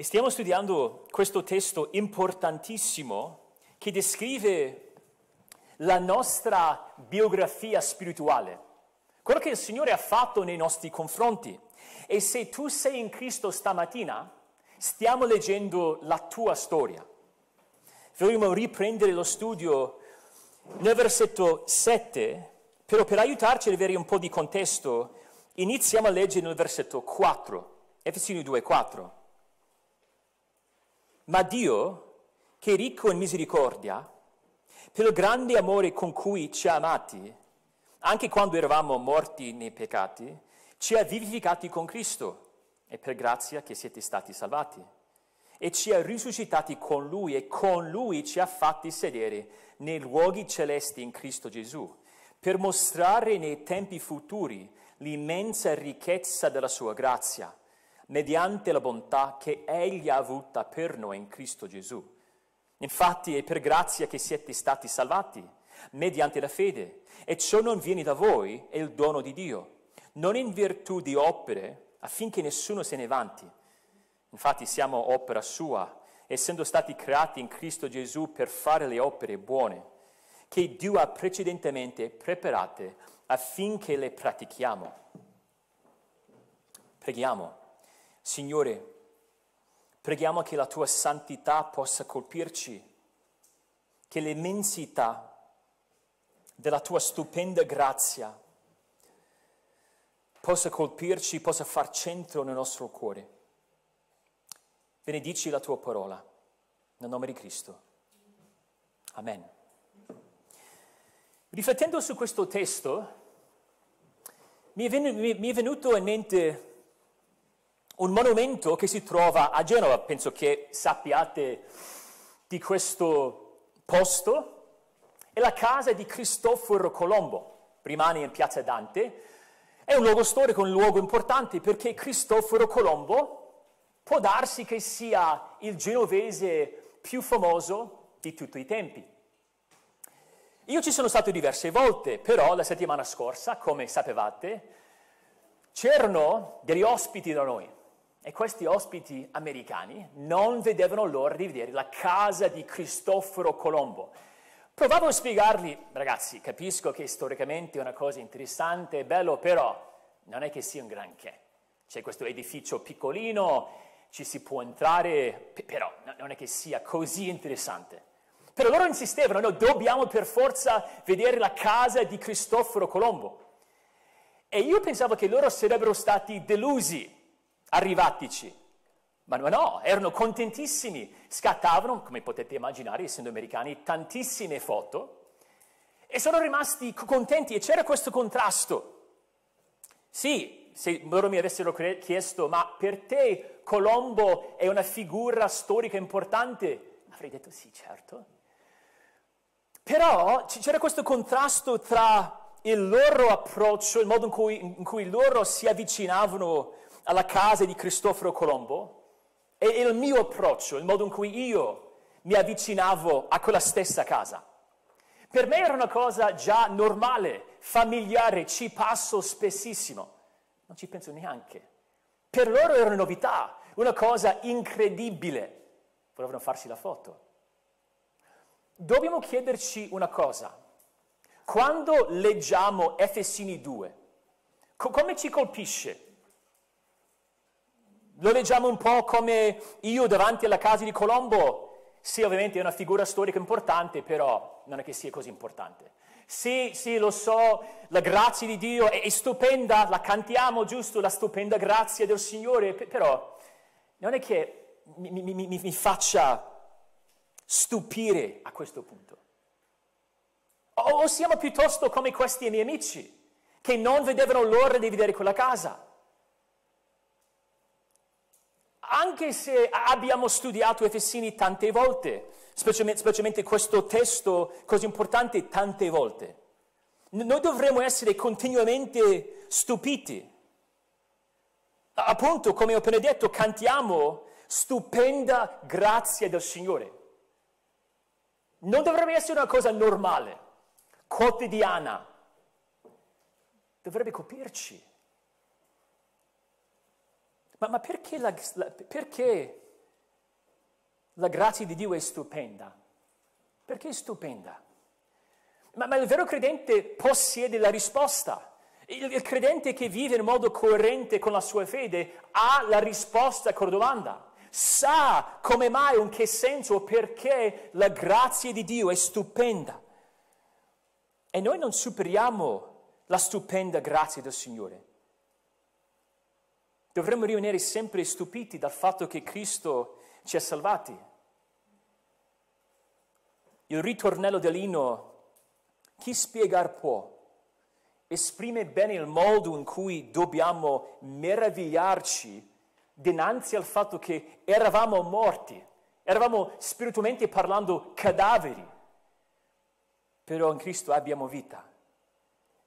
E stiamo studiando questo testo importantissimo che descrive la nostra biografia spirituale, quello che il Signore ha fatto nei nostri confronti. E se tu sei in Cristo stamattina, stiamo leggendo la tua storia. Vogliamo riprendere lo studio nel versetto 7, però per aiutarci ad avere un po' di contesto, iniziamo a leggere nel versetto 4, Efesini 2, 4. Ma Dio, che è ricco in misericordia, per il grande amore con cui ci ha amati, anche quando eravamo morti nei peccati, ci ha vivificati con Cristo e per grazia che siete stati salvati. E ci ha risuscitati con Lui e con Lui ci ha fatti sedere nei luoghi celesti in Cristo Gesù, per mostrare nei tempi futuri l'immensa ricchezza della sua grazia mediante la bontà che Egli ha avuta per noi in Cristo Gesù. Infatti è per grazia che siete stati salvati, mediante la fede, e ciò non viene da voi, è il dono di Dio, non in virtù di opere, affinché nessuno se ne vanti. Infatti siamo opera sua, essendo stati creati in Cristo Gesù per fare le opere buone, che Dio ha precedentemente preparate affinché le pratichiamo. Preghiamo. Signore, preghiamo che la tua santità possa colpirci, che l'immensità della tua stupenda grazia possa colpirci, possa far centro nel nostro cuore. Benedici la tua parola, nel nome di Cristo. Amen. Riflettendo su questo testo, mi è, venuto in mente un monumento che si trova a Genova, penso che sappiate di questo posto, è la casa di Cristoforo Colombo, rimane in piazza Dante, è un luogo storico, un luogo importante perché Cristoforo Colombo può darsi che sia il genovese più famoso di tutti i tempi. Io ci sono stato diverse volte, però la settimana scorsa, come sapevate, c'erano degli ospiti da noi. E questi ospiti americani non vedevano l'ora di vedere la casa di Cristoforo Colombo. Provavo a spiegargli, ragazzi, capisco che storicamente è una cosa interessante e bello, però non è che sia un granché. C'è questo edificio piccolino, ci si può entrare, però non è che sia così interessante. Però loro insistevano, no, dobbiamo per forza vedere la casa di Cristoforo Colombo. E io pensavo che loro sarebbero stati delusi arrivatici. Ma no, erano contentissimi, scattavano, come potete immaginare, essendo americani, tantissime foto e sono rimasti contenti e c'era questo contrasto. Sì, se loro mi avessero chiesto, ma per te Colombo è una figura storica importante, avrei detto sì, certo. Però c'era questo contrasto tra il loro approccio, il modo in cui, in cui loro si avvicinavano alla casa di Cristoforo Colombo e il mio approccio, il modo in cui io mi avvicinavo a quella stessa casa. Per me era una cosa già normale, familiare, ci passo spessissimo, non ci penso neanche. Per loro era una novità, una cosa incredibile. Volevano farsi la foto. Dobbiamo chiederci una cosa. Quando leggiamo Efesini 2, co- come ci colpisce? Lo leggiamo un po' come io davanti alla casa di Colombo. Sì, ovviamente è una figura storica importante, però non è che sia così importante. Sì, sì, lo so, la grazia di Dio è, è stupenda, la cantiamo giusto, la stupenda grazia del Signore, però non è che mi, mi, mi, mi faccia stupire a questo punto. O, o siamo piuttosto come questi miei amici, che non vedevano l'ora di vedere quella casa anche se abbiamo studiato Efesini tante volte, specialmente, specialmente questo testo così importante tante volte, noi dovremmo essere continuamente stupiti. Appunto, come ho appena detto, cantiamo stupenda grazia del Signore. Non dovrebbe essere una cosa normale, quotidiana. Dovrebbe colpirci. Ma, ma perché, la, perché, la grazia di Dio è stupenda. Perché è stupenda? Ma, ma il vero credente possiede la risposta. Il, il, credente che vive in modo coerente con la sua fede ha la risposta con la domanda. Sa come mai, in che senso, perché la grazia di Dio è stupenda. E noi non superiamo la stupenda grazia del Signore. Dovremmo rimanere sempre stupiti dal fatto che Cristo ci ha salvati. Il ritornello dell'inno chi spiegar può? Esprime bene il modo in cui dobbiamo meravigliarci dinanzi al fatto che eravamo morti, eravamo spiritualmente parlando cadaveri, però in Cristo abbiamo vita.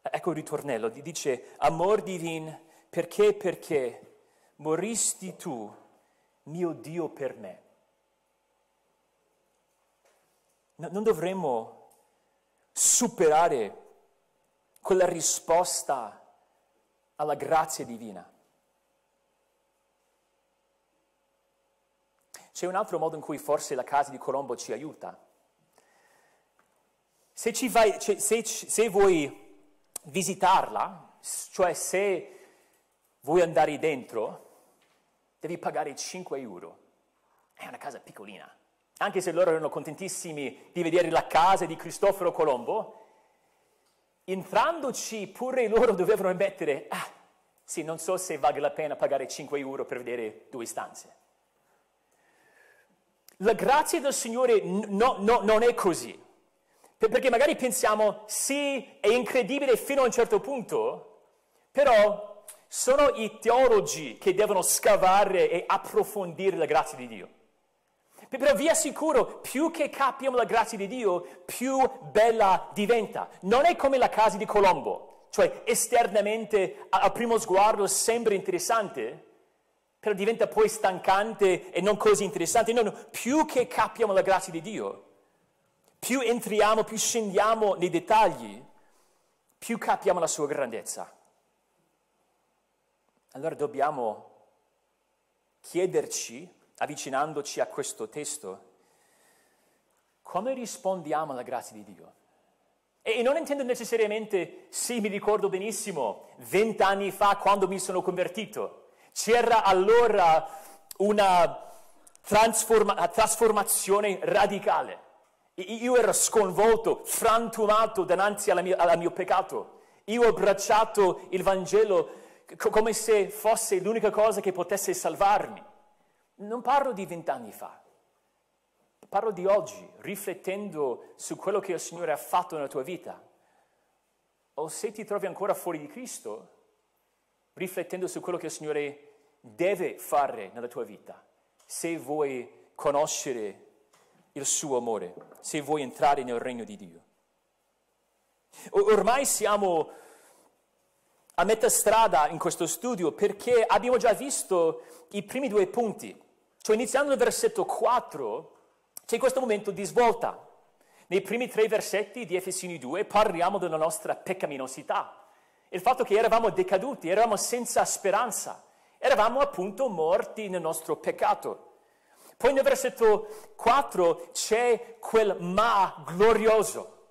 Ecco il ritornello, dice, amor divin, perché, perché moristi tu, mio Dio, per me. non dovremmo superare quella risposta alla grazia divina. C'è un altro modo in cui forse la casa di Colombo ci aiuta. Se, vai, cioè, se, se vuoi visitarla, cioè se vuoi andare dentro, devi pagare 5 euro. È una casa piccolina anche se loro erano contentissimi di vedere la casa di Cristoforo Colombo, entrandoci pure loro dovevano mettere, ah, sì, non so se vale la pena pagare 5 euro per vedere due stanze. La grazia del Signore no, no, non è così, perché magari pensiamo, sì, è incredibile fino a un certo punto, però sono i teologi che devono scavare e approfondire la grazia di Dio. Però vi assicuro, più che capiamo la grazia di Dio, più bella diventa. Non è come la casa di Colombo, cioè esternamente a, primo sguardo sembra interessante, però diventa poi stancante e non così interessante. No, no, più che capiamo la grazia di Dio, più entriamo, più scendiamo nei dettagli, più capiamo la sua grandezza. Allora dobbiamo chiederci avvicinandoci a questo testo, come rispondiamo alla grazia di Dio? E non intendo necessariamente, sì, mi ricordo benissimo, vent'anni fa quando mi sono convertito, c'era allora una trasforma- trasformazione radicale. Io ero sconvolto, frantumato davanti mia, al mio peccato. Io ho abbracciato il Vangelo come se fosse l'unica cosa che potesse salvarmi. Non parlo di vent'anni fa, parlo di oggi, riflettendo su quello che il Signore ha fatto nella tua vita. O se ti trovi ancora fuori di Cristo, riflettendo su quello che il Signore deve fare nella tua vita, se vuoi conoscere il suo amore, se vuoi entrare nel regno di Dio. Ormai siamo a metà strada in questo studio perché abbiamo già visto i primi due punti. Cioè iniziando nel versetto 4 c'è questo momento di svolta. Nei primi tre versetti di Efesini 2 parliamo della nostra peccaminosità, il fatto che eravamo decaduti, eravamo senza speranza, eravamo appunto morti nel nostro peccato. Poi nel versetto 4 c'è quel ma glorioso.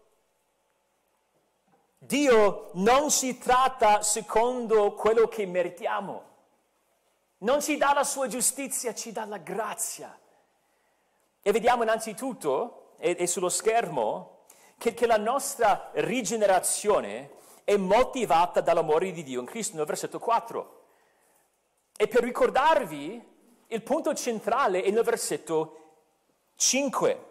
Dio non si tratta secondo quello che meritiamo non ci dà la sua giustizia, ci dà la grazia. E vediamo innanzitutto, e, e sullo schermo, che, che la nostra rigenerazione è motivata dall'amore di Dio in Cristo, nel versetto 4. E per ricordarvi, il punto centrale è nel versetto 5.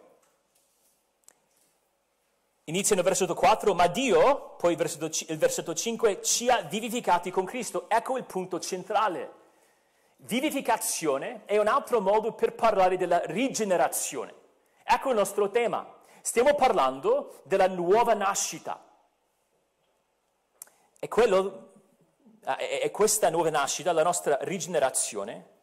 Inizia nel versetto 4, ma Dio, poi il versetto, il versetto 5, ci ha vivificati con Cristo. Ecco il punto centrale. Vivificazione è un altro modo per parlare della rigenerazione. Ecco il nostro tema. Stiamo parlando della nuova nascita. E, quello, e questa nuova nascita, la nostra rigenerazione,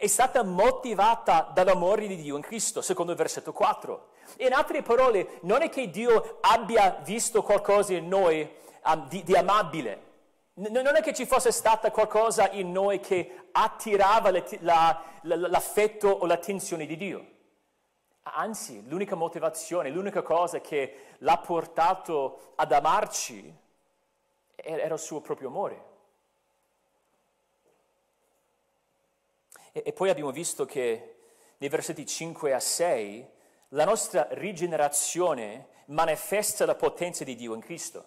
è stata motivata dall'amore di Dio in Cristo, secondo il versetto 4. In altre parole, non è che Dio abbia visto qualcosa in noi um, di, di amabile, non è che ci fosse stata qualcosa in noi che attirava la, la, l'affetto o l'attenzione di Dio. Anzi, l'unica motivazione, l'unica cosa che l'ha portato ad amarci era il suo proprio amore. E, e poi abbiamo visto che nei versetti 5 a 6 la nostra rigenerazione manifesta la potenza di Dio in Cristo.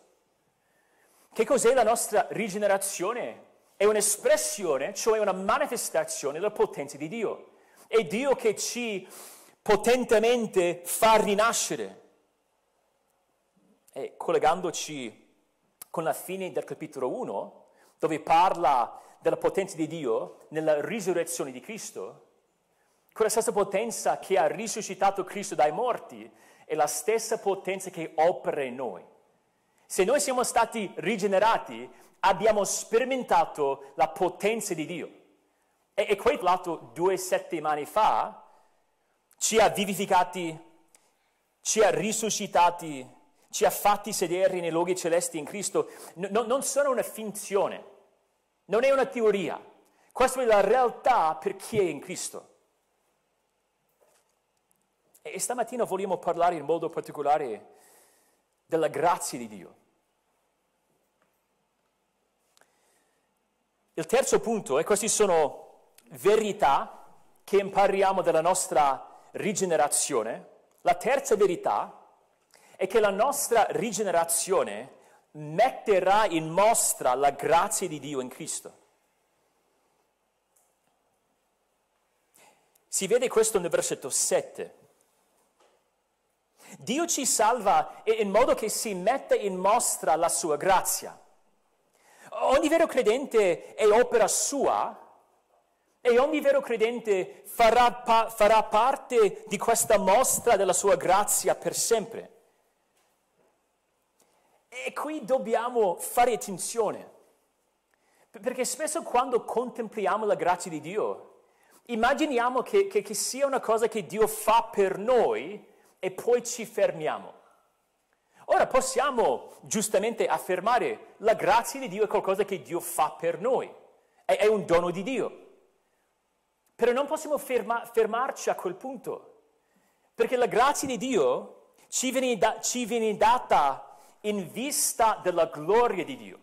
Che cos'è la nostra rigenerazione? È un'espressione, cioè una manifestazione della potenza di Dio. È Dio che ci potentemente fa rinascere. E collegandoci con la fine del capitolo 1, dove parla della potenza di Dio nella risurrezione di Cristo, quella stessa potenza che ha risuscitato Cristo dai morti è la stessa potenza che opera in noi. Se noi siamo stati rigenerati, abbiamo sperimentato la potenza di Dio. E, e quel lato due settimane fa ci ha vivificati, ci ha risuscitati, ci ha fatti sedere nei luoghi celesti in Cristo. No, non sono una finzione, non è una teoria. Questa è la realtà per chi è in Cristo. E stamattina vogliamo parlare in modo particolare della grazia di Dio. Il terzo punto, e queste sono verità che impariamo dalla nostra rigenerazione. La terza verità è che la nostra rigenerazione metterà in mostra la grazia di Dio in Cristo. Si vede questo nel versetto 7. Dio ci salva in modo che si metta in mostra la sua grazia. Ogni vero credente è opera sua e ogni vero credente farà, pa- farà parte di questa mostra della sua grazia per sempre. E qui dobbiamo fare attenzione, perché spesso quando contempliamo la grazia di Dio, immaginiamo che, che, che sia una cosa che Dio fa per noi e poi ci fermiamo. Ora possiamo giustamente affermare la grazia di Dio è qualcosa che Dio fa per noi, è, è un dono di Dio. Però non possiamo ferma, fermarci a quel punto, perché la grazia di Dio ci viene, da, ci viene data in vista della gloria di Dio.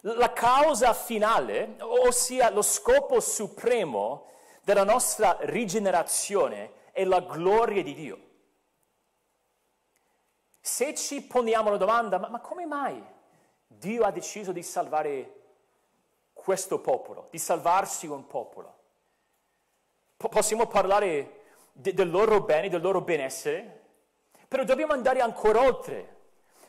La causa finale, ossia lo scopo supremo della nostra rigenerazione, è la gloria di Dio. Se ci poniamo la domanda, ma, ma come mai Dio ha deciso di salvare questo popolo, di salvarsi un popolo? Possiamo parlare de- del loro bene, del loro benessere, però dobbiamo andare ancora oltre,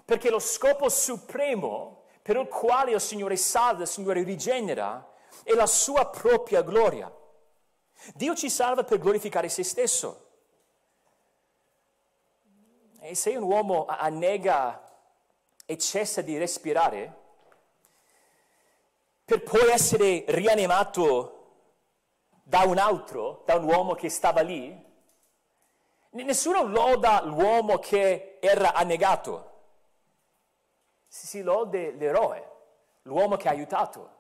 perché lo scopo supremo per il quale il Signore salva, il Signore rigenera, è la sua propria gloria. Dio ci salva per glorificare se stesso. E se un uomo annega e cessa di respirare, per poi essere rianimato da un altro, da un uomo che stava lì, nessuno loda l'uomo che era annegato, si lode l'eroe, l'uomo che ha aiutato.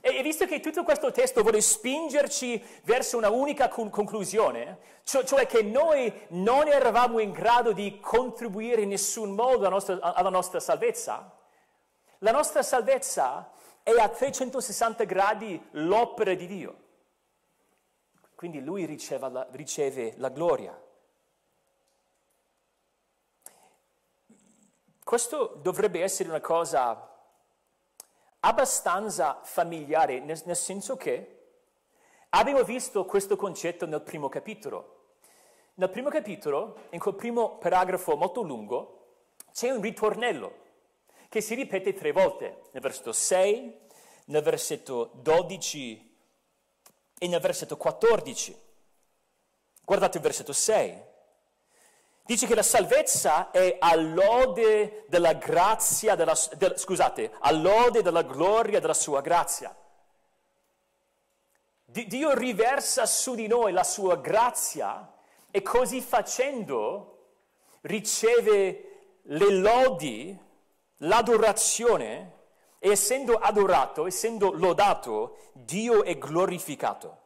E visto che tutto questo testo vuole spingerci verso una unica conclusione, cioè, cioè, che noi non eravamo in grado di contribuire in nessun modo alla nostra, alla nostra salvezza, la nostra salvezza è a 360 gradi l'opera di Dio. Quindi lui riceve la, riceve la gloria. Questo dovrebbe essere una cosa abbastanza familiare, nel, nel senso che abbiamo visto questo concetto nel primo capitolo. Nel primo capitolo, in quel primo paragrafo molto lungo, c'è un ritornello che si ripete tre volte, nel versetto 6, nel versetto 12 e nel versetto 14. Guardate il versetto 6. Dice che la salvezza è all'ode della grazia, della, de, scusate, all'ode della gloria della sua grazia. Dio riversa su di noi la sua grazia e così facendo riceve le lodi, l'adorazione e essendo adorato, essendo lodato, Dio è glorificato.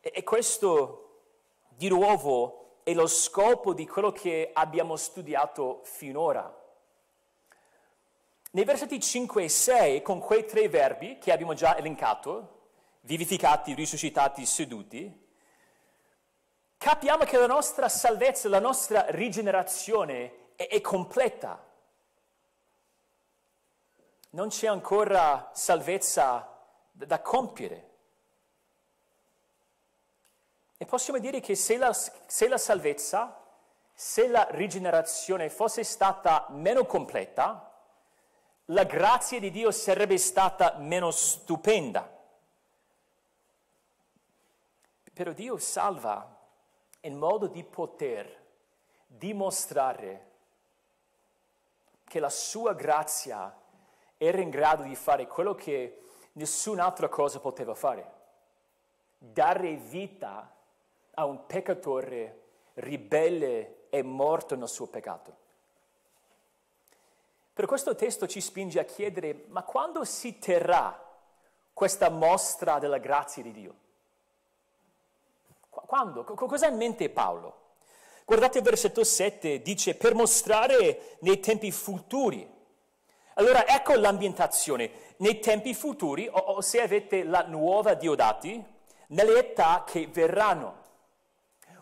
E, e questo, di nuovo, è lo scopo di quello che abbiamo studiato finora. Nei versetti 5 e 6, con quei tre verbi che abbiamo già elencato, vivificati, risuscitati, seduti, capiamo che la nostra salvezza, la nostra rigenerazione è, è completa. Non c'è ancora salvezza da compiere. E possiamo dire che se la, se la salvezza, se la rigenerazione fosse stata meno completa, la grazia di Dio sarebbe stata meno stupenda. Però Dio salva in modo di poter dimostrare che la sua grazia era in grado di fare quello che nessun'altra cosa poteva fare. Dare vita a un peccatore ribelle e morto nel suo peccato. Per questo testo ci spinge a chiedere, ma quando si terrà questa mostra della grazia di Dio? Quando? Cosa ha in mente Paolo? Guardate il versetto 7, dice per mostrare nei tempi futuri. Allora ecco l'ambientazione. Nei tempi futuri, o, o se avete la nuova Diodati, nelle età che verranno.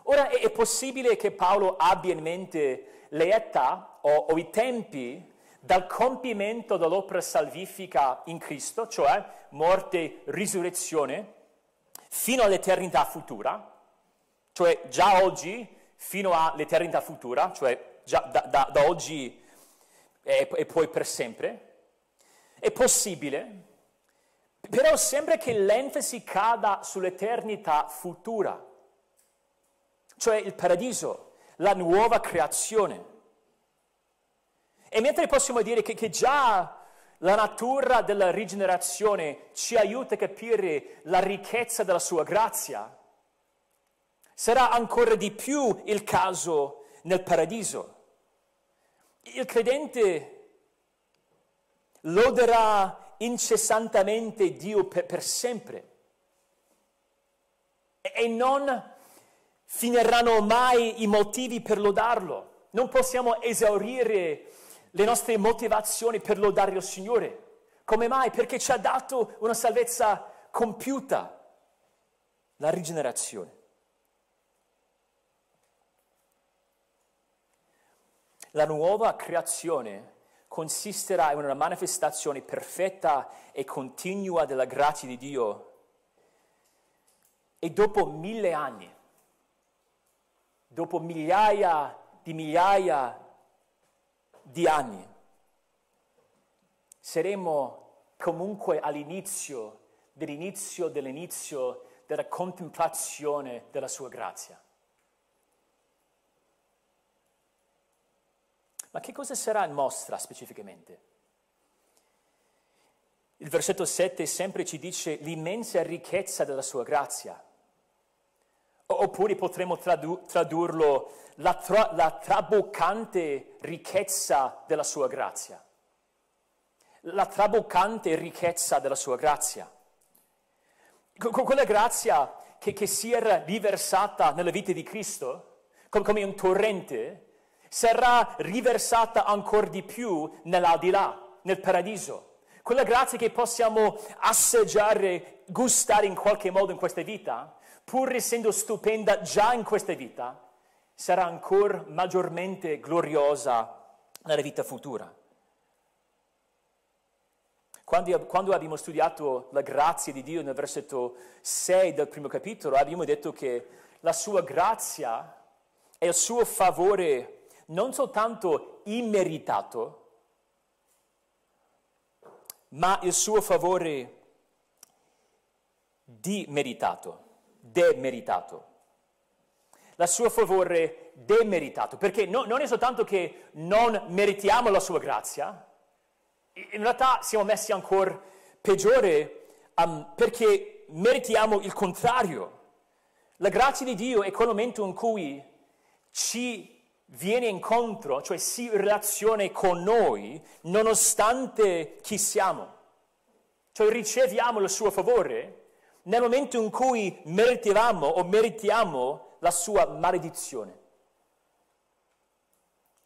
Ora è, è possibile che Paolo abbia in mente le età o, o i tempi dal compimento dell'opera salvifica in Cristo, cioè morte, risurrezione, fino all'eternità futura, cioè già oggi fino all'eternità futura, cioè già da, da, da oggi e, e poi per sempre. È possibile, però sembra che l'enfasi cada sull'eternità futura, cioè il paradiso, la nuova creazione. E mentre possiamo dire che, che già la natura della rigenerazione ci aiuta a capire la ricchezza della sua grazia, sarà ancora di più il caso nel paradiso. Il credente loderà incessantemente Dio per, per sempre e, e non finiranno mai i motivi per lodarlo. Non possiamo esaurire le nostre motivazioni per lodare il Signore. Come mai? Perché ci ha dato una salvezza compiuta, la rigenerazione. La nuova creazione consisterà in una manifestazione perfetta e continua della grazia di Dio. E dopo mille anni, dopo migliaia di migliaia di anni. Saremo comunque all'inizio dell'inizio dell'inizio della contemplazione della sua grazia. Ma che cosa sarà in mostra specificamente? Il versetto 7 sempre ci dice l'immensa ricchezza della sua grazia. Oppure potremmo tradu- tradurlo la, tra- la traboccante ricchezza della sua grazia. La traboccante ricchezza della sua grazia. Con quella grazia che, che, si era riversata nella vita di Cristo, come un torrente, sarà riversata ancora di più nell'aldilà, nel paradiso. Quella grazia che possiamo assaggiare, gustare in qualche modo in questa vita, pur essendo stupenda già in questa vita, sarà ancora maggiormente gloriosa nella vita futura. Quando, quando, abbiamo studiato la grazia di Dio nel versetto 6 del primo capitolo, abbiamo detto che la sua grazia e il suo favore non soltanto immeritato, ma il suo favore dimeritato, demeritato la sua favore demeritato, perché no, non è soltanto che non meritiamo la sua grazia, in realtà siamo messi ancora peggiore um, perché meritiamo il contrario. La grazia di Dio è quel momento in cui ci viene incontro, cioè si relaziona con noi nonostante chi siamo. Cioè riceviamo il suo favore nel momento in cui meritavamo o meritiamo la sua maledizione.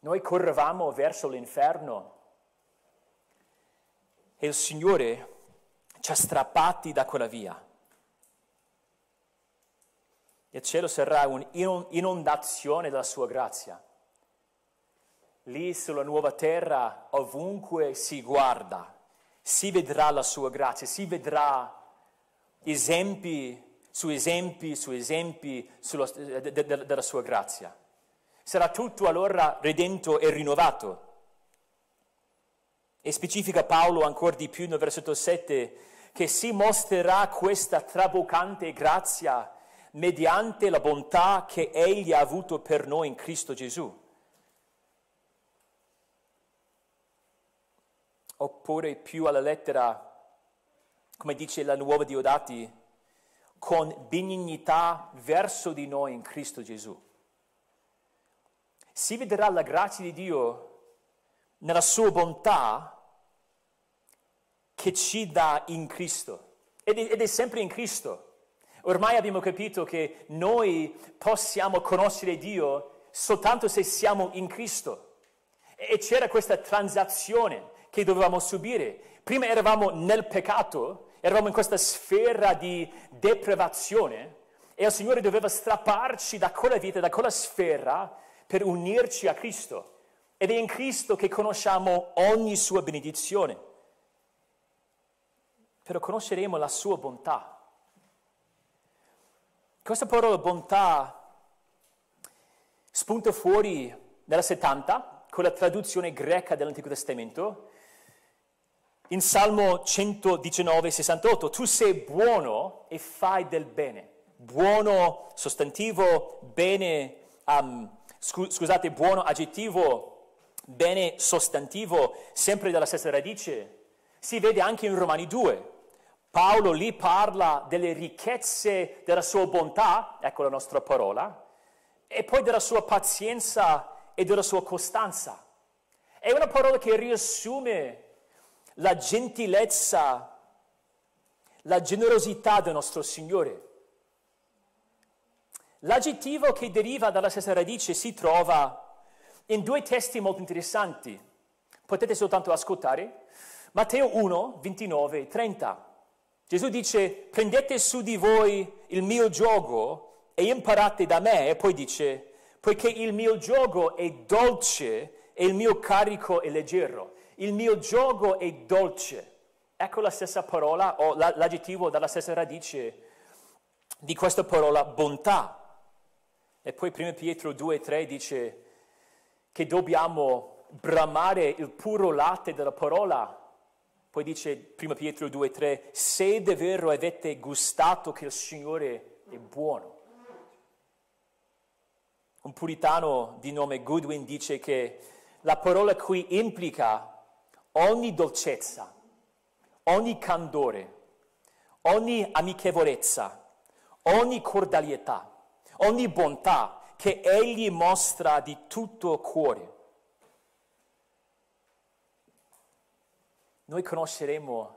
Noi correvamo verso l'inferno e il Signore ci ha strappati da quella via. Il cielo sarà un'inondazione della sua grazia. Lì sulla nuova terra, ovunque si guarda, si vedrà la sua grazia, si vedrà esempi su esempi su esempi sulla, de, de, de, della sua grazia. Sarà tutto allora redento e rinnovato. E specifica Paolo ancora di più nel versetto 7 che si mostrerà questa traboccante grazia mediante la bontà che egli ha avuto per noi in Cristo Gesù. Oppure più alla lettera, come dice la nuova Diodati, con benignità verso di noi in Cristo Gesù. Si vedrà la grazia di Dio nella sua bontà che ci dà in Cristo. Ed è, ed è sempre in Cristo. Ormai abbiamo capito che noi possiamo conoscere Dio soltanto se siamo in Cristo. E c'era questa transazione che dovevamo subire. Prima eravamo nel peccato, eravamo in questa sfera di deprivazione e il Signore doveva strapparci da quella vita, da quella sfera per unirci a Cristo. Ed è in Cristo che conosciamo ogni sua benedizione. Però conosceremo la sua bontà. Questa parola bontà spunta fuori nella 70 con la traduzione greca dell'Antico Testamento in Salmo 119, 68, tu sei buono e fai del bene. Buono sostantivo, bene, um, scusate, buono aggettivo, bene sostantivo, sempre dalla stessa radice. Si vede anche in Romani 2. Paolo lì parla delle ricchezze della sua bontà, ecco la nostra parola, e poi della sua pazienza e della sua costanza. È una parola che riassume la gentilezza, la generosità del nostro Signore. L'aggettivo che deriva dalla stessa radice si trova in due testi molto interessanti. Potete soltanto ascoltare. Matteo 1, 29 e 30. Gesù dice, prendete su di voi il mio gioco e imparate da me. E poi dice, poiché il mio gioco è dolce e il mio carico è leggero il mio gioco è dolce. Ecco la stessa parola o l'aggettivo dalla stessa radice di questa parola bontà. E poi 1 Pietro 2,3 dice che dobbiamo bramare il puro latte della parola. Poi dice 1 Pietro 2,3 se davvero avete gustato che il Signore è buono. Un puritano di nome Goodwin dice che la parola qui implica ogni dolcezza, ogni candore, ogni amichevolezza, ogni cordialità, ogni bontà che Egli mostra di tutto cuore. Noi conosceremo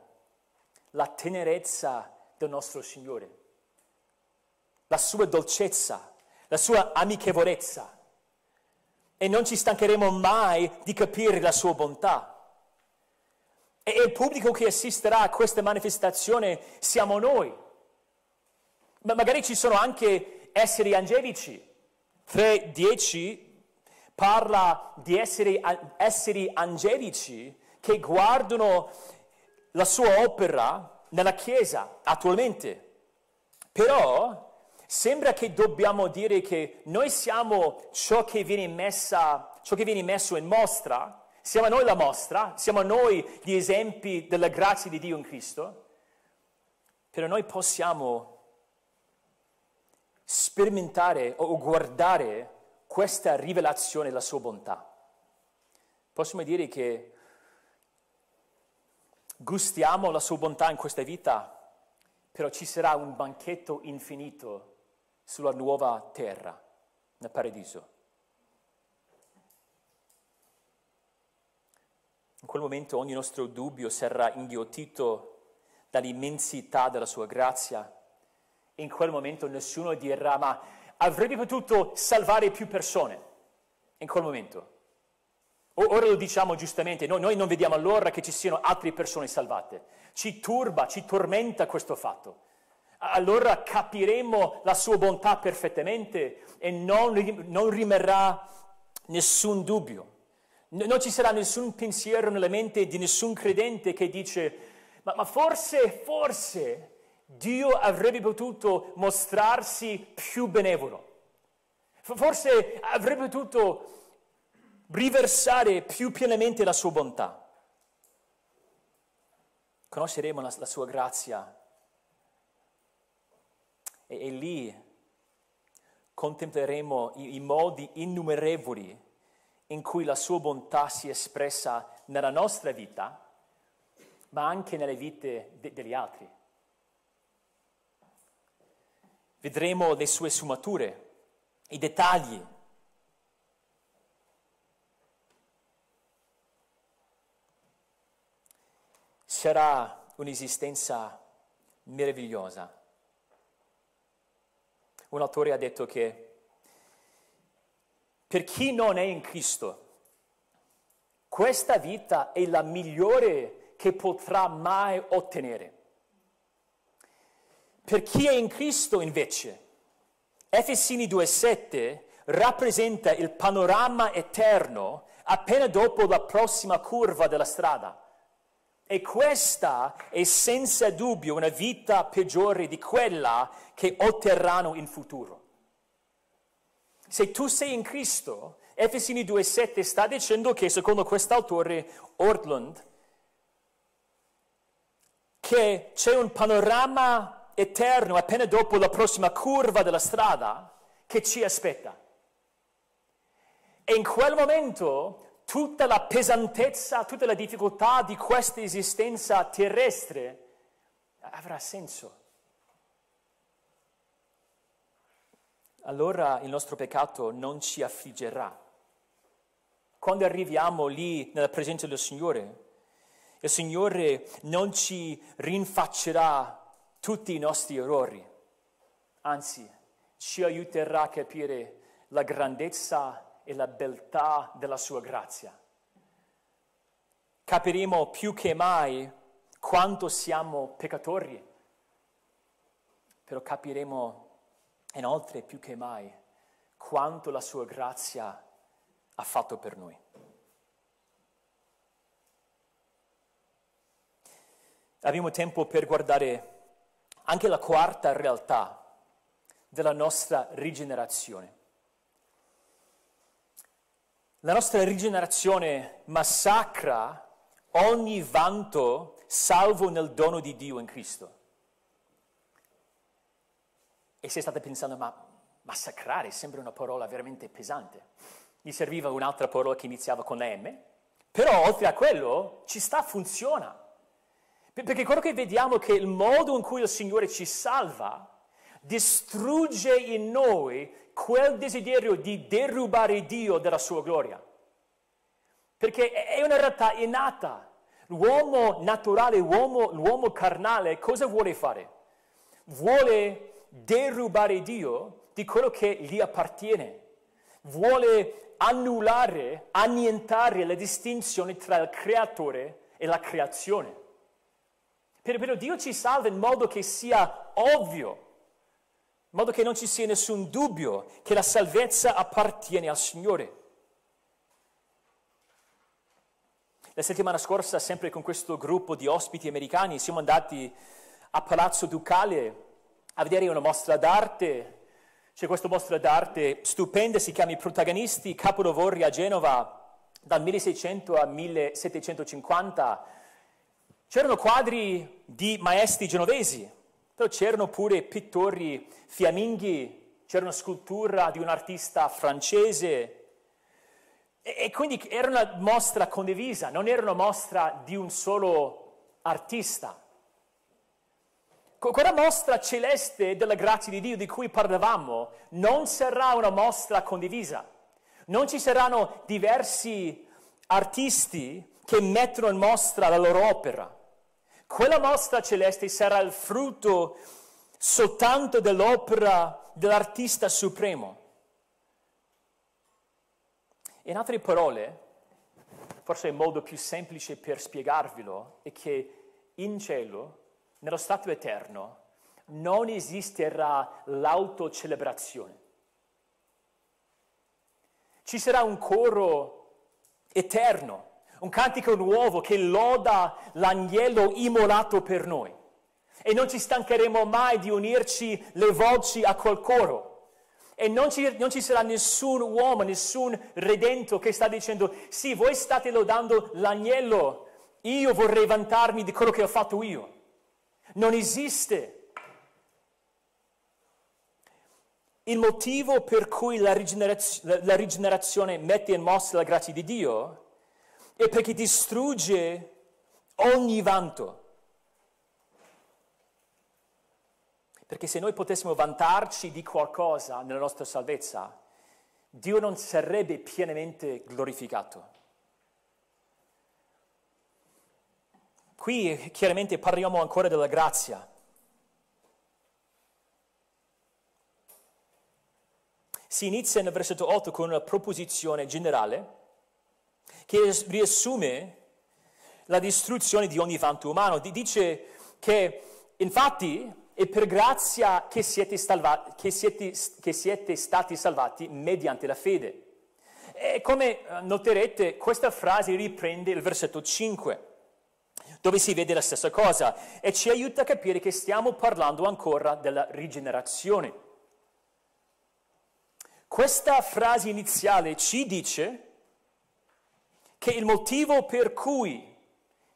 la tenerezza del nostro Signore, la sua dolcezza, la sua amichevolezza e non ci stancheremo mai di capire la sua bontà. E il pubblico che assisterà a questa manifestazione siamo noi. Ma magari ci sono anche esseri angelici. 3.10 parla di esseri, esseri angelici che guardano la sua opera nella Chiesa attualmente. Però sembra che dobbiamo dire che noi siamo ciò che viene, messa, ciò che viene messo in mostra siamo noi la mostra, siamo noi gli esempi della grazia di Dio in Cristo, però noi possiamo sperimentare o guardare questa rivelazione della sua bontà. Possiamo dire che gustiamo la sua bontà in questa vita, però ci sarà un banchetto infinito sulla nuova terra, nel paradiso. In quel momento ogni nostro dubbio sarà inghiottito dall'immensità della sua grazia in quel momento nessuno dirà ma avrebbe potuto salvare più persone in quel momento. Ora lo diciamo giustamente, noi, noi non vediamo allora che ci siano altre persone salvate. Ci turba, ci tormenta questo fatto. Allora capiremo la sua bontà perfettamente e non, non rimarrà nessun dubbio. Non ci sarà nessun pensiero nella mente di nessun credente che dice, ma, ma forse, forse Dio avrebbe potuto mostrarsi più benevolo. Forse avrebbe potuto riversare più pienamente la sua bontà. Conosceremo la, la sua grazia e, e lì contempleremo i, i modi innumerevoli in cui la sua bontà si è espressa nella nostra vita, ma anche nelle vite de- degli altri. Vedremo le sue sfumature, i dettagli. Sarà un'esistenza meravigliosa. Un autore ha detto che per chi non è in Cristo, questa vita è la migliore che potrà mai ottenere. Per chi è in Cristo, invece, Efesini 2.7 rappresenta il panorama eterno appena dopo la prossima curva della strada. E questa è senza dubbio una vita peggiore di quella che otterranno in futuro. Se tu sei in Cristo, Efesini 2.7 sta dicendo che, secondo quest'autore Ortland, che c'è un panorama eterno appena dopo la prossima curva della strada che ci aspetta. E in quel momento tutta la pesantezza, tutta la difficoltà di questa esistenza terrestre avrà senso. Allora il nostro peccato non ci affliggerà. Quando arriviamo lì nella presenza del Signore, il Signore non ci rinfaccerà tutti i nostri errori, anzi ci aiuterà a capire la grandezza e la beltà della sua grazia. Capiremo più che mai quanto siamo peccatori, però capiremo inoltre più che mai quanto la sua grazia ha fatto per noi. Abbiamo tempo per guardare anche la quarta realtà della nostra rigenerazione. La nostra rigenerazione massacra ogni vanto salvo nel dono di Dio in Cristo. E se state pensando, ma massacrare sembra una parola veramente pesante. Mi serviva un'altra parola che iniziava con la M, però oltre a quello ci sta, funziona. Perché quello che vediamo è che il modo in cui il Signore ci salva distrugge in noi quel desiderio di derubare Dio della sua gloria. Perché è una realtà innata. L'uomo naturale, l'uomo, l'uomo carnale, cosa vuole fare? Vuole derubare Dio di quello che gli appartiene. Vuole annullare, annientare la distinzione tra il creatore e la creazione. Però Dio ci salva in modo che sia ovvio, in modo che non ci sia nessun dubbio che la salvezza appartiene al Signore. La settimana scorsa, sempre con questo gruppo di ospiti americani, siamo andati a Palazzo Ducale a vedere una mostra d'arte. C'è questa mostra d'arte stupenda, si chiama I protagonisti, capolavori a Genova dal 1600 al 1750. C'erano quadri di maestri genovesi, però c'erano pure pittori fiamminghi, c'era una scultura di un artista francese. E, e quindi era una mostra condivisa, non era una mostra di un solo artista. Quella mostra celeste della grazia di Dio di cui parlavamo non sarà una mostra condivisa. Non ci saranno diversi artisti che mettono in mostra la loro opera. Quella mostra celeste sarà il frutto soltanto dell'opera dell'artista supremo. In altre parole, forse il modo più semplice per spiegarvelo è che in cielo, nello stato eterno, non esisterà l'autocelebrazione. Ci sarà un coro eterno, un cantico nuovo che loda l'agnello immolato per noi. E non ci stancheremo mai di unirci le voci a quel coro. E non ci, non ci, sarà nessun uomo, nessun redento che sta dicendo, sì, voi state lodando l'agnello, io vorrei vantarmi di quello che ho fatto io. Non esiste. Il motivo per cui la, rigeneraz- la rigenerazione mette in mossa la grazia di Dio è perché distrugge ogni vanto. Perché se noi potessimo vantarci di qualcosa nella nostra salvezza, Dio non sarebbe pienamente glorificato. Qui chiaramente parliamo ancora della grazia. Si inizia nel versetto 8 con una proposizione generale che riassume la distruzione di ogni vanto umano. Dice che infatti è per grazia che siete, salvati, che siete, che siete stati salvati mediante la fede. E come eh, noterete, questa frase riprende il versetto 5, dove si vede la stessa cosa e ci aiuta a capire che stiamo parlando ancora della rigenerazione. Questa frase iniziale ci dice che il motivo per cui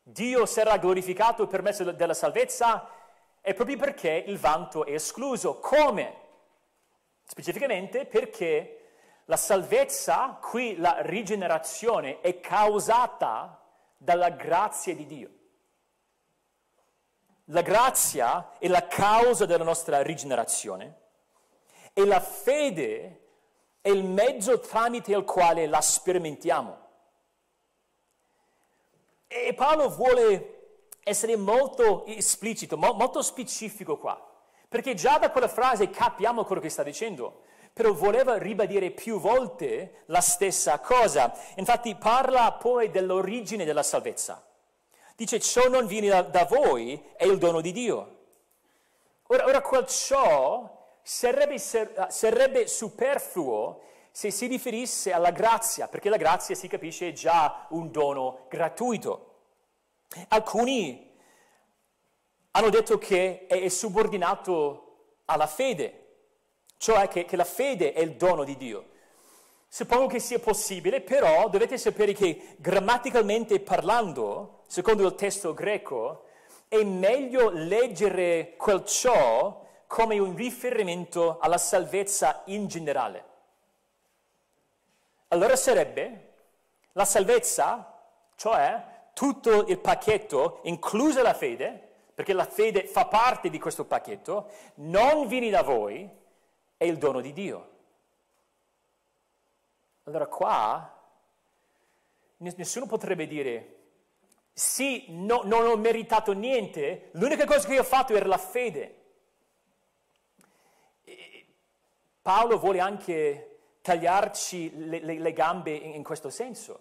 Dio sarà glorificato per mezzo della salvezza è proprio perché il vanto è escluso. Come? Specificamente perché la salvezza, qui la rigenerazione, è causata dalla grazia di Dio. La grazia è la causa della nostra rigenerazione e la fede è il mezzo tramite il quale la sperimentiamo. E Paolo vuole essere molto esplicito, molto specifico qua, perché già da quella frase capiamo quello che sta dicendo, però voleva ribadire più volte la stessa cosa. Infatti parla poi dell'origine della salvezza. Dice ciò non viene da, da voi, è il dono di Dio. Ora, ora quel ciò sarebbe, sarebbe superfluo se si riferisse alla grazia, perché la grazia si capisce è già un dono gratuito. Alcuni hanno detto che è subordinato alla fede, cioè che, che la fede è il dono di Dio. Suppongo che sia possibile, però dovete sapere che grammaticalmente parlando, secondo il testo greco, è meglio leggere quel ciò come un riferimento alla salvezza in generale. Allora sarebbe la salvezza, cioè tutto il pacchetto, inclusa la fede, perché la fede fa parte di questo pacchetto, non viene da voi, è il dono di Dio. Allora qua nessuno potrebbe dire, sì, no, non ho meritato niente, l'unica cosa che ho fatto era la fede. Paolo vuole anche tagliarci le, le, le gambe in, in, questo senso,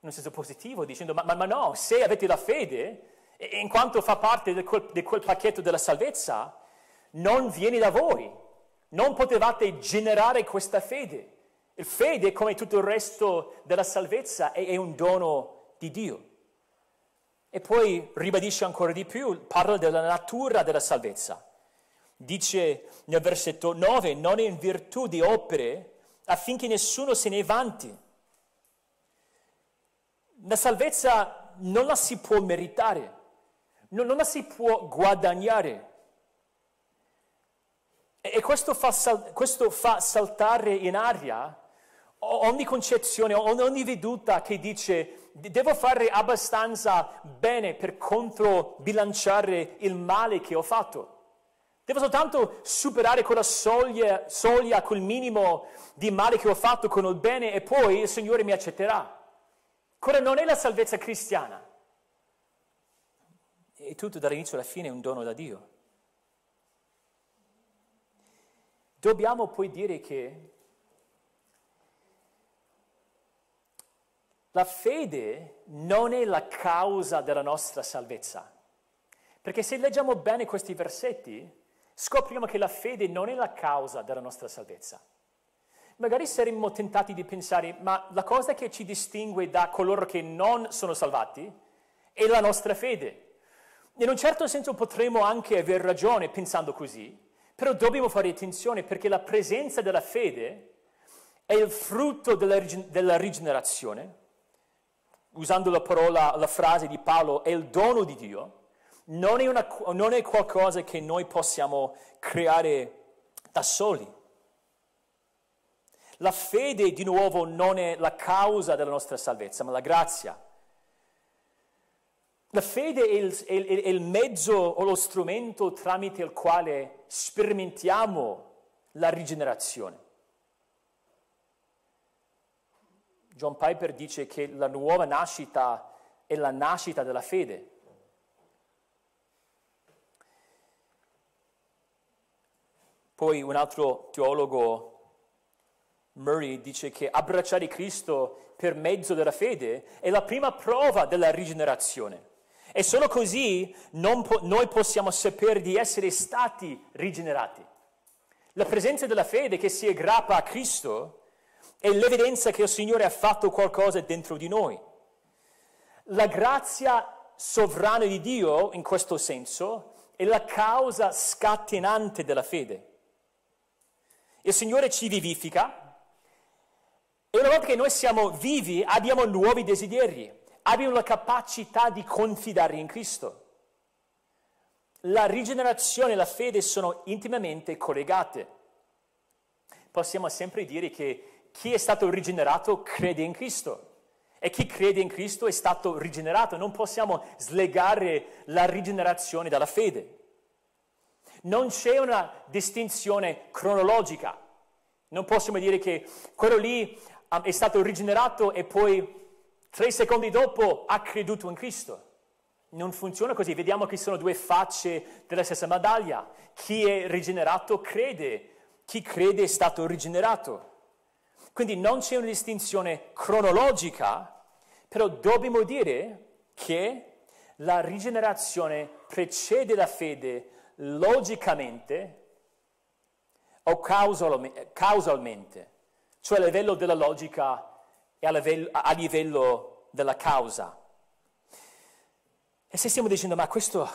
in un senso positivo, dicendo ma, ma, ma no, se avete la fede, in quanto fa parte di quel, di quel pacchetto della salvezza, non viene da voi, non potevate generare questa fede. Il fede, come tutto il resto della salvezza, è, è un dono di Dio. E poi ribadisce ancora di più, parla della natura della salvezza. Dice nel versetto 9, non è in virtù di opere affinché nessuno se ne vanti. La salvezza non la si può meritare, non, la si può guadagnare. E questo fa, sal- questo fa saltare in aria ogni concezione, ogni veduta che dice devo fare abbastanza bene per controbilanciare il male che ho fatto. Devo soltanto superare quella soglia, soglia, quel minimo di male che ho fatto con il bene e poi il Signore mi accetterà. Quella non è la salvezza cristiana. E tutto dall'inizio alla fine è un dono da Dio. dobbiamo poi dire che la fede non è la causa della nostra salvezza. Perché se leggiamo bene questi versetti, scopriamo che la fede non è la causa della nostra salvezza. Magari saremmo tentati di pensare, ma la cosa che ci distingue da coloro che non sono salvati è la nostra fede. In un certo senso potremmo anche aver ragione pensando così, però dobbiamo fare attenzione perché la presenza della fede è il frutto della, della rigenerazione. Usando la parola, la frase di Paolo, è il dono di Dio. Non è, una, non è qualcosa che noi possiamo creare da soli. La fede, di nuovo, non è la causa della nostra salvezza, ma la grazia. La fede è il, è, è il, mezzo o lo strumento tramite il quale sperimentiamo la rigenerazione. John Piper dice che la nuova nascita è la nascita della fede. Poi un altro teologo, Murray, dice che abbracciare Cristo per mezzo della fede è la prima prova della rigenerazione. E solo così po- noi possiamo sapere di essere stati rigenerati. La presenza della fede che si aggrappa a Cristo è l'evidenza che il Signore ha fatto qualcosa dentro di noi. La grazia sovrana di Dio, in questo senso, è la causa scatenante della fede. Il Signore ci vivifica e una volta che noi siamo vivi abbiamo nuovi desideri abbiano la capacità di confidare in Cristo. La rigenerazione e la fede sono intimamente collegate. Possiamo sempre dire che chi è stato rigenerato crede in Cristo e chi crede in Cristo è stato rigenerato. Non possiamo slegare la rigenerazione dalla fede. Non c'è una distinzione cronologica. Non possiamo dire che quello lì um, è stato rigenerato e poi Tre secondi dopo ha creduto in Cristo. Non funziona così, vediamo che sono due facce della stessa medaglia. Chi è rigenerato crede, chi crede è stato rigenerato. Quindi non c'è una distinzione cronologica, però dobbiamo dire che la rigenerazione precede la fede logicamente o causalmente, cioè a livello della logica e a livello, a livello della causa. E se stiamo dicendo, ma questo,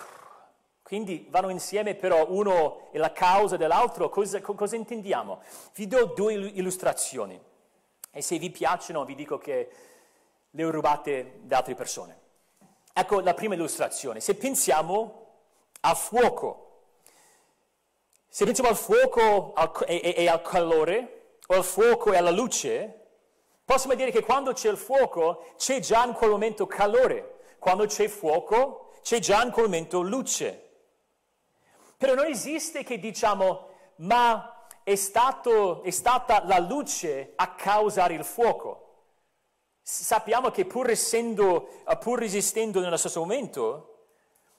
quindi vanno insieme, però uno è la causa dell'altro, cosa, cosa intendiamo? Vi do due illustrazioni e se vi piacciono vi dico che le ho rubate da altre persone. Ecco la prima illustrazione. Se pensiamo al fuoco, se pensiamo al fuoco e, e, e al calore, o al fuoco e alla luce, Possiamo dire che quando c'è il fuoco c'è già in quel momento calore, quando c'è fuoco c'è già in quel momento luce. Però non esiste che diciamo, ma è, stato, è stata la luce a causare il fuoco. Sappiamo che pur, essendo, pur resistendo nello stesso momento,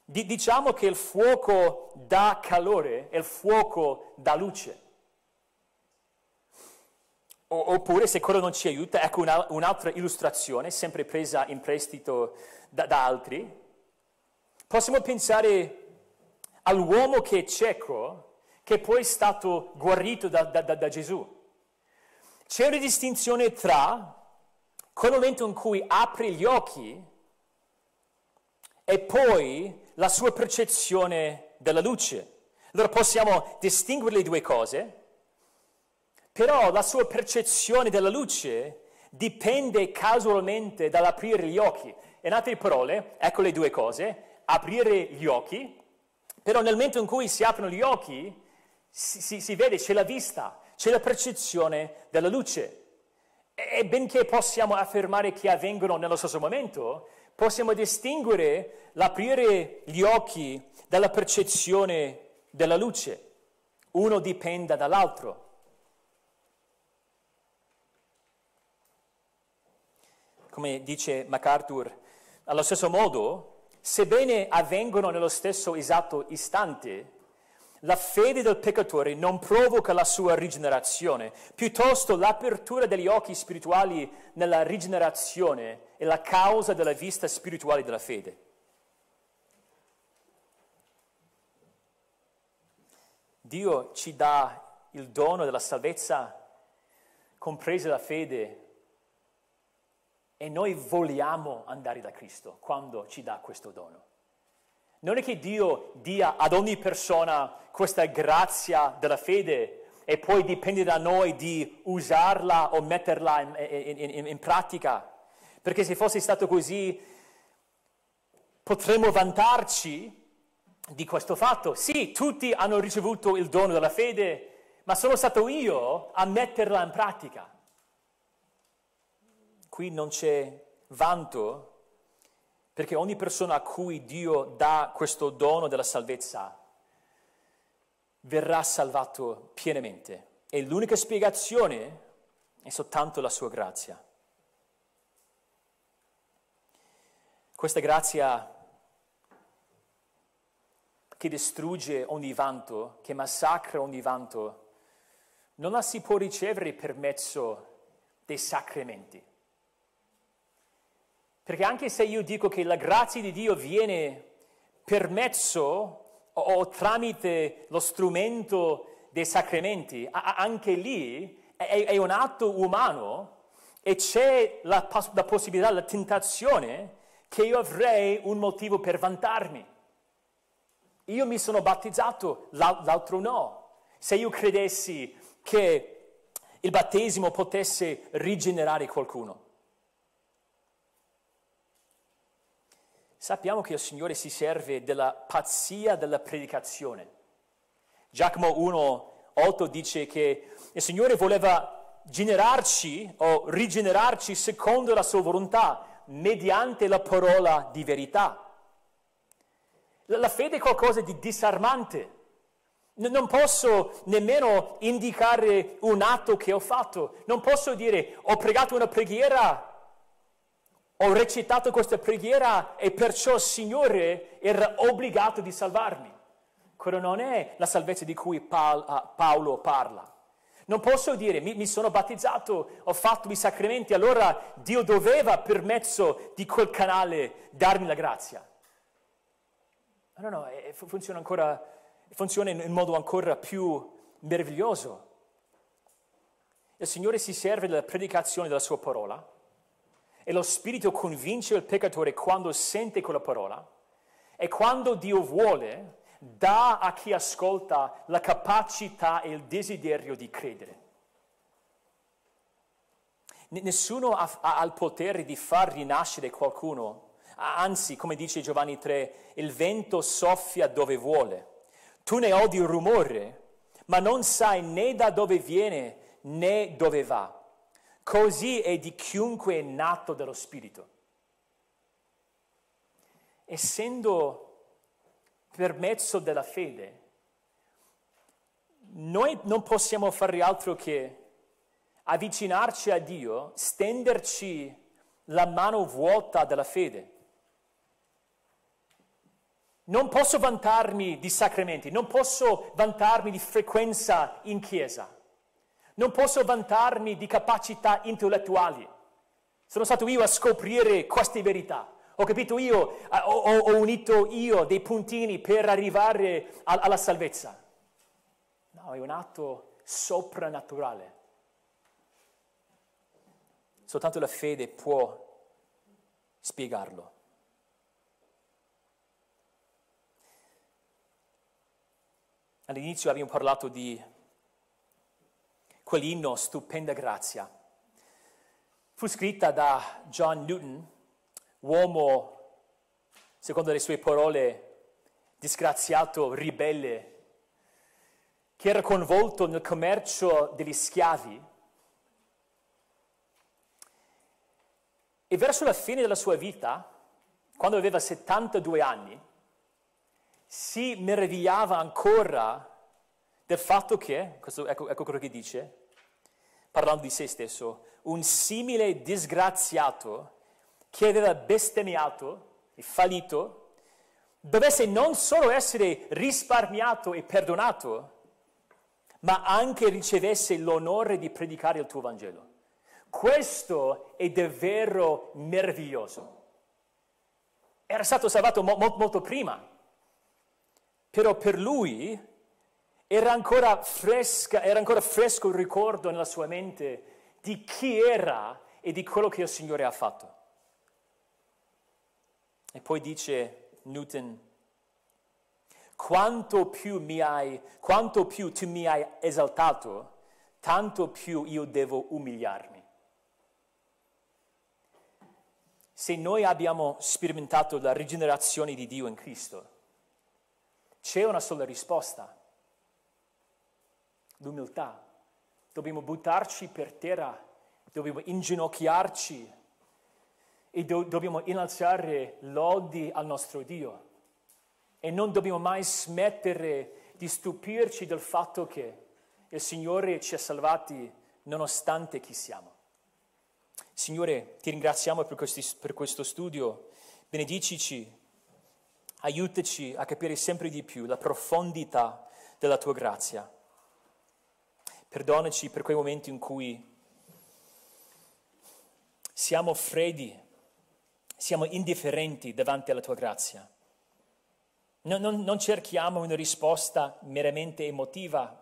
diciamo che il fuoco dà calore e il fuoco dà luce. Oppure, se quello non ci aiuta, ecco una, un'altra illustrazione, sempre presa in prestito da, da altri. Possiamo pensare all'uomo che è cieco, che poi è stato guarito da, da, da, Gesù. C'è una distinzione tra quel momento in cui apre gli occhi e poi la sua percezione della luce. Allora possiamo distinguere le due cose però la sua percezione della luce dipende casualmente dall'aprire gli occhi. In altre parole, ecco le due cose, aprire gli occhi, però nel momento in cui si aprono gli occhi si, si, si vede, c'è la vista, c'è la percezione della luce. E benché possiamo affermare che avvengono nello stesso momento, possiamo distinguere l'aprire gli occhi dalla percezione della luce. Uno dipende dall'altro. come dice MacArthur, allo stesso modo, sebbene avvengono nello stesso esatto istante, la fede del peccatore non provoca la sua rigenerazione, piuttosto l'apertura degli occhi spirituali nella rigenerazione è la causa della vista spirituale della fede. Dio ci dà il dono della salvezza, compresa la fede, e noi vogliamo andare da Cristo quando ci dà questo dono. Non è che Dio dia ad ogni persona questa grazia della fede e poi dipende da noi di usarla o metterla in, in, in, in pratica. Perché se fosse stato così potremmo vantarci di questo fatto. Sì, tutti hanno ricevuto il dono della fede, ma sono stato io a metterla in pratica. Qui non c'è vanto perché ogni persona a cui Dio dà questo dono della salvezza verrà salvato pienamente. E l'unica spiegazione è soltanto la sua grazia. Questa grazia che distrugge ogni vanto, che massacra ogni vanto, non la si può ricevere per mezzo dei sacramenti. Perché anche se io dico che la grazia di Dio viene per mezzo o, o tramite lo strumento dei sacramenti, a, anche lì è, è, un atto umano e c'è la, la possibilità, la tentazione che io avrei un motivo per vantarmi. Io mi sono battezzato, l'altro no. Se io credessi che il battesimo potesse rigenerare qualcuno. Sappiamo che il Signore si serve della pazzia della predicazione. Giacomo 1,8 dice che il Signore voleva generarci o rigenerarci secondo la sua volontà, mediante la parola di verità. La fede è qualcosa di disarmante. Non posso nemmeno indicare un atto che ho fatto. Non posso dire ho pregato una preghiera, ho recitato questa preghiera e perciò il Signore era obbligato di salvarmi. Quello non è la salvezza di cui ah, Paolo parla. Non posso dire mi, mi sono battezzato, ho fatto i sacramenti, allora Dio doveva per mezzo di quel canale darmi la grazia. No, no, no, funziona ancora, funziona in modo ancora più meraviglioso. Il Signore si serve della predicazione della sua parola e lo Spirito convince il peccatore quando sente quella parola e quando Dio vuole dà a chi ascolta la capacità e il desiderio di credere. Nessuno ha, ha il potere di far rinascere qualcuno Anzi, come dice Giovanni 3, il vento soffia dove vuole. Tu ne odi il rumore, ma non sai né da dove viene né dove va. Così è di chiunque è nato dallo Spirito. Essendo per mezzo della fede, noi non possiamo fare altro che avvicinarci a Dio, stenderci la mano vuota della fede. Non posso vantarmi di sacramenti, non posso vantarmi di frequenza in chiesa, non posso vantarmi di capacità intellettuali. Sono stato io a scoprire queste verità. Ho capito io, ho, ho unito io dei puntini per arrivare a, alla salvezza. No, è un atto soprannaturale. Soltanto la fede può spiegarlo. All'inizio abbiamo parlato di quell'inno Stupenda Grazia. Fu scritta da John Newton, uomo, secondo le sue parole, disgraziato, ribelle, che era coinvolto nel commercio degli schiavi. E verso la fine della sua vita, quando aveva 72 anni, si meravigliava ancora del fatto che, questo, ecco, ecco quello che dice, parlando di se stesso, un simile disgraziato che aveva bestemmiato e fallito dovesse non solo essere risparmiato e perdonato, ma anche ricevesse l'onore di predicare il tuo Vangelo. Questo è davvero meraviglioso. Era stato salvato mo- mo- molto prima, però per lui era ancora, fresca, era ancora fresco il ricordo nella sua mente di chi era e di quello che il Signore ha fatto. E poi dice Newton, quanto più, mi hai, quanto più tu mi hai esaltato, tanto più io devo umiliarmi. Se noi abbiamo sperimentato la rigenerazione di Dio in Cristo, c'è una sola risposta, l'umiltà. Dobbiamo buttarci per terra, dobbiamo inginocchiarci e do- dobbiamo innalzare lodi al nostro Dio. E non dobbiamo mai smettere di stupirci del fatto che il Signore ci ha salvati nonostante chi siamo. Signore, ti ringraziamo per, questi, per questo studio, benedicici, aiutaci a capire sempre di più la profondità della tua grazia. Perdonaci per quei momenti in cui siamo freddi, siamo indifferenti davanti alla tua grazia. Non, non, non cerchiamo una risposta meramente emotiva,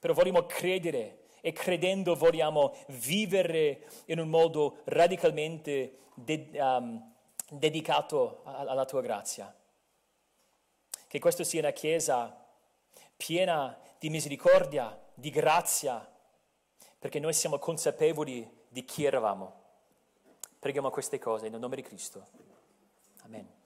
però vogliamo credere e credendo vogliamo vivere in un modo radicalmente de- um, dedicato alla tua grazia. Che questa sia una Chiesa piena di misericordia, di grazia, perché noi siamo consapevoli di chi eravamo. Preghiamo queste cose nel nome di Cristo. Amen.